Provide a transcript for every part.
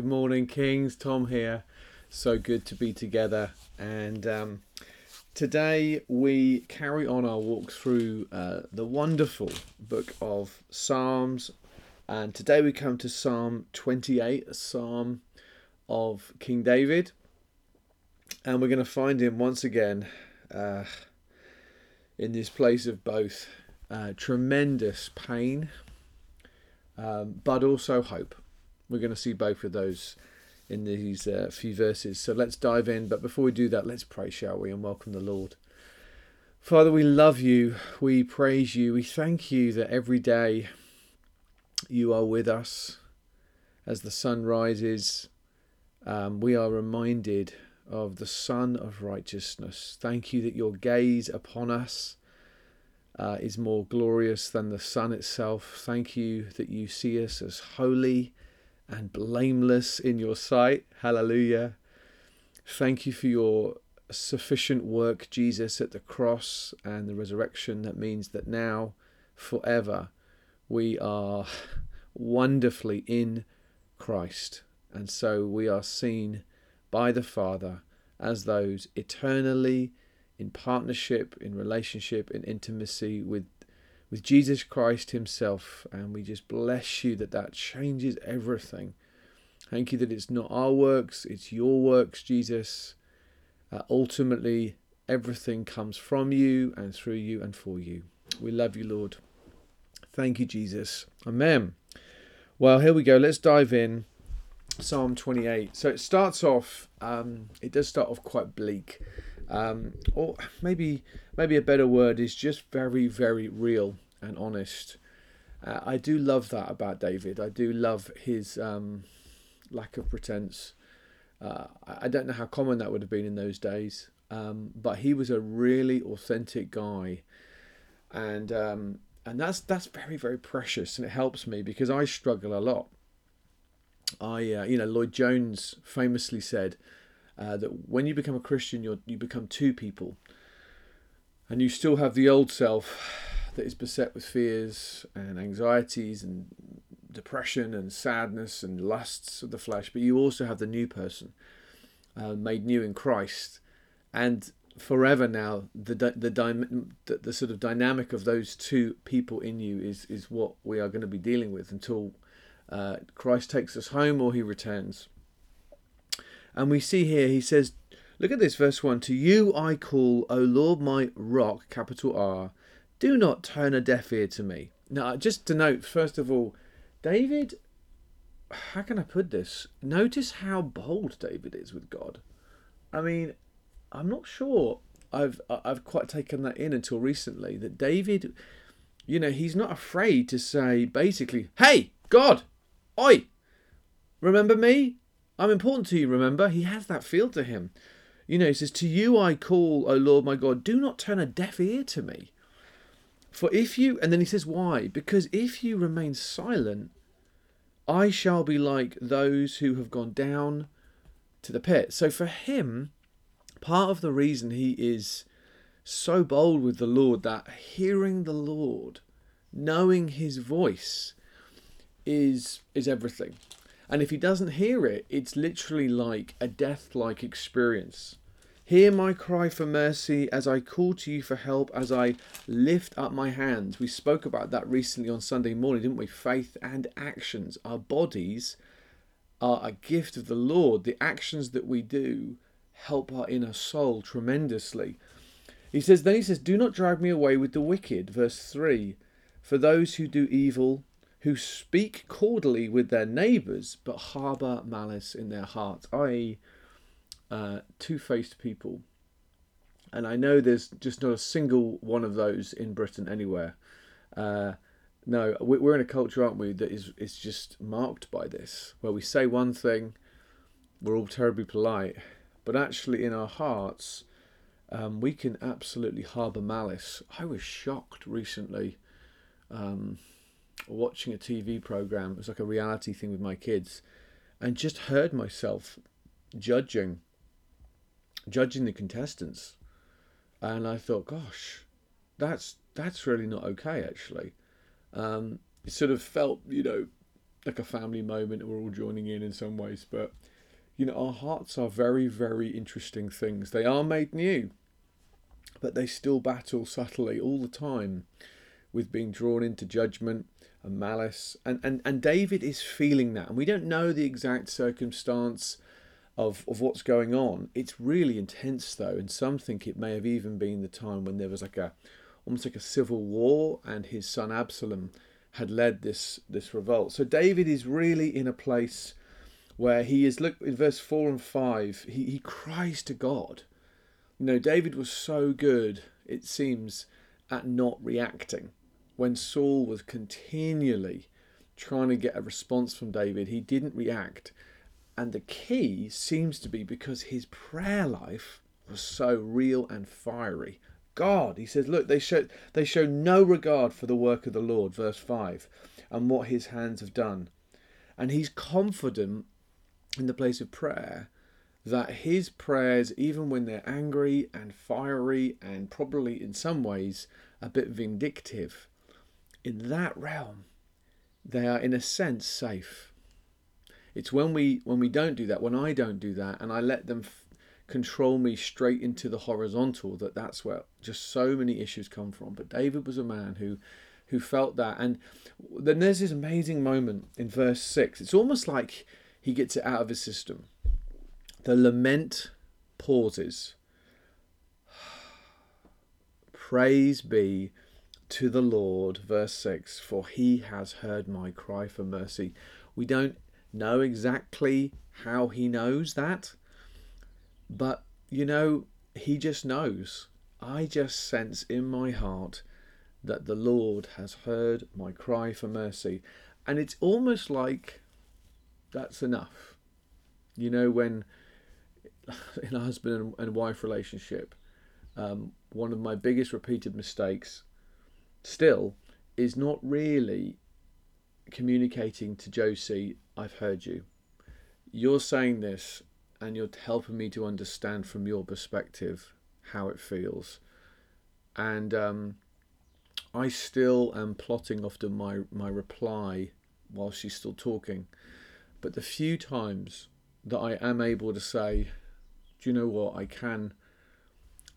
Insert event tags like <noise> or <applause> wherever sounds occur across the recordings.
Good morning, Kings. Tom here. So good to be together. And um, today we carry on our walk through uh, the wonderful book of Psalms. And today we come to Psalm 28, a psalm of King David. And we're going to find him once again uh, in this place of both uh, tremendous pain um, but also hope. We're going to see both of those in these uh, few verses. So let's dive in. But before we do that, let's pray, shall we, and welcome the Lord. Father, we love you. We praise you. We thank you that every day you are with us. As the sun rises, um, we are reminded of the Sun of Righteousness. Thank you that your gaze upon us uh, is more glorious than the sun itself. Thank you that you see us as holy and blameless in your sight. Hallelujah. Thank you for your sufficient work, Jesus, at the cross and the resurrection. That means that now, forever, we are wonderfully in Christ. And so we are seen by the Father as those eternally in partnership, in relationship, in intimacy with with Jesus Christ Himself, and we just bless you that that changes everything. Thank you that it's not our works, it's your works, Jesus. Uh, ultimately, everything comes from you and through you and for you. We love you, Lord. Thank you, Jesus. Amen. Well, here we go. Let's dive in. Psalm 28. So it starts off, um, it does start off quite bleak um, or maybe maybe a better word is just very very real and honest. Uh, I do love that about David. I do love his um, lack of pretense. Uh, I don't know how common that would have been in those days, um, but he was a really authentic guy, and um, and that's that's very very precious, and it helps me because I struggle a lot. I uh, you know Lloyd Jones famously said uh, that when you become a Christian, you you become two people, and you still have the old self that is beset with fears and anxieties and depression and sadness and lusts of the flesh, but you also have the new person, uh, made new in Christ, and forever now the the, the the sort of dynamic of those two people in you is is what we are going to be dealing with until uh, Christ takes us home or he returns. And we see here, he says, look at this, verse 1 To you I call, O Lord my rock, capital R, do not turn a deaf ear to me. Now, just to note, first of all, David, how can I put this? Notice how bold David is with God. I mean, I'm not sure I've I've quite taken that in until recently that David, you know, he's not afraid to say basically, "Hey, God, oi, remember me? I'm important to you, remember? He has that feel to him. You know, he says, To you I call, O Lord my God, do not turn a deaf ear to me. For if you, and then he says, Why? Because if you remain silent, I shall be like those who have gone down to the pit. So for him, part of the reason he is so bold with the Lord that hearing the Lord, knowing his voice, is is everything. And if he doesn't hear it, it's literally like a death like experience. Hear my cry for mercy as I call to you for help, as I lift up my hands. We spoke about that recently on Sunday morning, didn't we? Faith and actions. Our bodies are a gift of the Lord. The actions that we do help our inner soul tremendously. He says, then he says, Do not drag me away with the wicked. Verse 3 For those who do evil who speak cordially with their neighbours but harbour malice in their hearts, i.e., uh, two faced people. And I know there's just not a single one of those in Britain anywhere. Uh, no, we're in a culture, aren't we, that is, is just marked by this, where we say one thing, we're all terribly polite, but actually in our hearts, um, we can absolutely harbour malice. I was shocked recently. Um, watching a TV program. It was like a reality thing with my kids, and just heard myself judging, judging the contestants, and I thought, gosh, that's that's really not okay. Actually, um, it sort of felt, you know, like a family moment. We're all joining in in some ways, but you know, our hearts are very, very interesting things. They are made new, but they still battle subtly all the time with being drawn into judgment and malice. And, and, and David is feeling that. And we don't know the exact circumstance of, of what's going on. It's really intense, though. And some think it may have even been the time when there was like a almost like a civil war and his son Absalom had led this this revolt. So David is really in a place where he is look in verse four and five, he, he cries to God. You know, David was so good, it seems, at not reacting when Saul was continually trying to get a response from David, he didn't react. And the key seems to be because his prayer life was so real and fiery. God, he says, look, they show they show no regard for the work of the Lord, verse 5, and what his hands have done. And he's confident in the place of prayer that his prayers, even when they're angry and fiery and probably in some ways a bit vindictive, in that realm, they are in a sense safe. It's when we when we don't do that, when I don't do that, and I let them f- control me straight into the horizontal, that that's where just so many issues come from. But David was a man who who felt that, and then there's this amazing moment in verse six. It's almost like he gets it out of his system. The lament pauses. <sighs> Praise be to the Lord, verse 6, for he has heard my cry for mercy. We don't know exactly how he knows that, but you know, he just knows. I just sense in my heart that the Lord has heard my cry for mercy. And it's almost like that's enough. You know, when <laughs> in a husband and wife relationship, um, one of my biggest repeated mistakes still is not really communicating to Josie, I've heard you. You're saying this and you're helping me to understand from your perspective how it feels. And um, I still am plotting often my, my reply while she's still talking. But the few times that I am able to say, do you know what, I can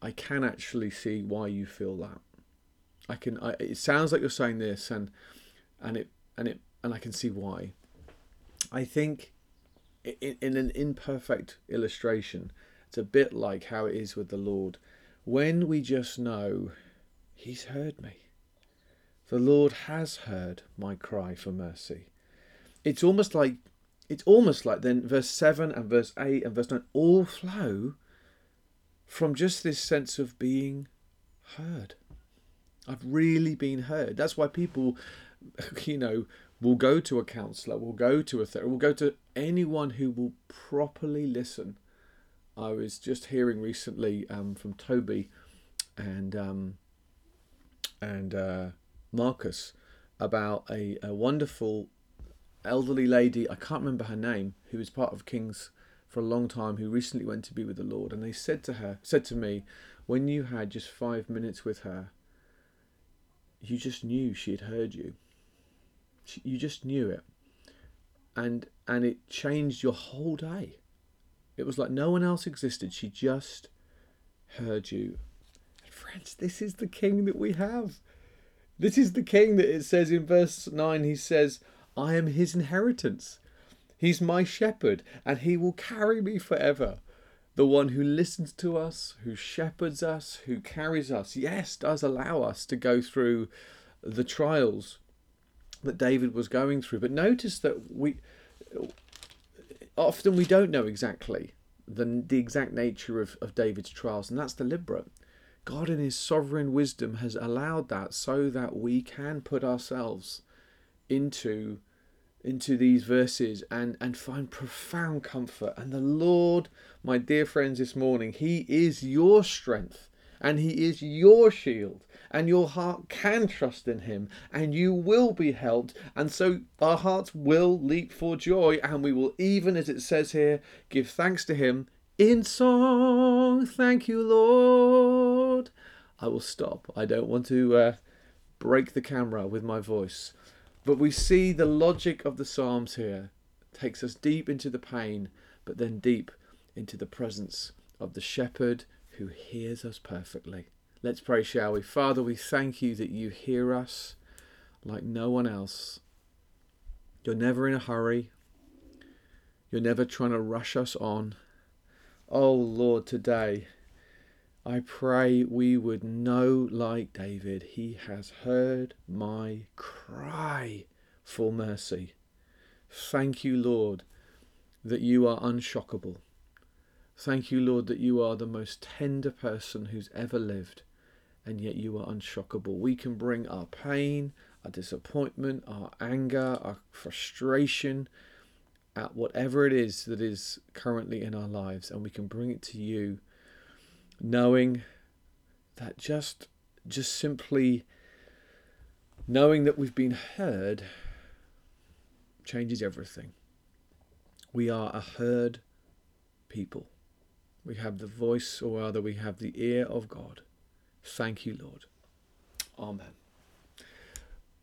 I can actually see why you feel that. I can. I, it sounds like you're saying this, and and it and it and I can see why. I think in, in an imperfect illustration, it's a bit like how it is with the Lord. When we just know He's heard me, the Lord has heard my cry for mercy. It's almost like it's almost like then verse 7 and verse 8 and verse 9 all flow from just this sense of being heard. I've really been heard. That's why people, <laughs> you know, will go to a counselor, will go to a therapist, will go to anyone who will properly listen. I was just hearing recently um, from Toby and um, and uh, Marcus about a, a wonderful elderly lady. I can't remember her name, who was part of Kings for a long time, who recently went to be with the Lord. And they said to her, said to me, when you had just five minutes with her, you just knew she had heard you. You just knew it, and and it changed your whole day. It was like no one else existed. She just heard you. And friends, this is the King that we have. This is the King that it says in verse nine. He says, "I am His inheritance. He's my shepherd, and He will carry me forever." The one who listens to us, who shepherds us, who carries us, yes, does allow us to go through the trials that David was going through. But notice that we often we don't know exactly the, the exact nature of, of David's trials, and that's deliberate. God, in His sovereign wisdom, has allowed that so that we can put ourselves into into these verses and, and find profound comfort. And the Lord, my dear friends, this morning, He is your strength and He is your shield. And your heart can trust in Him, and you will be helped. And so our hearts will leap for joy, and we will, even as it says here, give thanks to Him in song. Thank you, Lord. I will stop. I don't want to uh, break the camera with my voice. But we see the logic of the Psalms here takes us deep into the pain, but then deep into the presence of the shepherd who hears us perfectly. Let's pray, shall we? Father, we thank you that you hear us like no one else. You're never in a hurry. You're never trying to rush us on. Oh Lord, today I pray we would know like David, He has heard my cry for mercy. Thank you, Lord, that you are unshockable. Thank you, Lord, that you are the most tender person who's ever lived, and yet you are unshockable. We can bring our pain, our disappointment, our anger, our frustration, at whatever it is that is currently in our lives, and we can bring it to you knowing that just just simply knowing that we've been heard changes everything. We are a heard people. We have the voice, or rather, we have the ear of God. Thank you, Lord. Amen.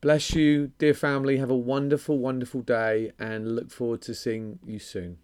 Bless you, dear family. Have a wonderful, wonderful day, and look forward to seeing you soon.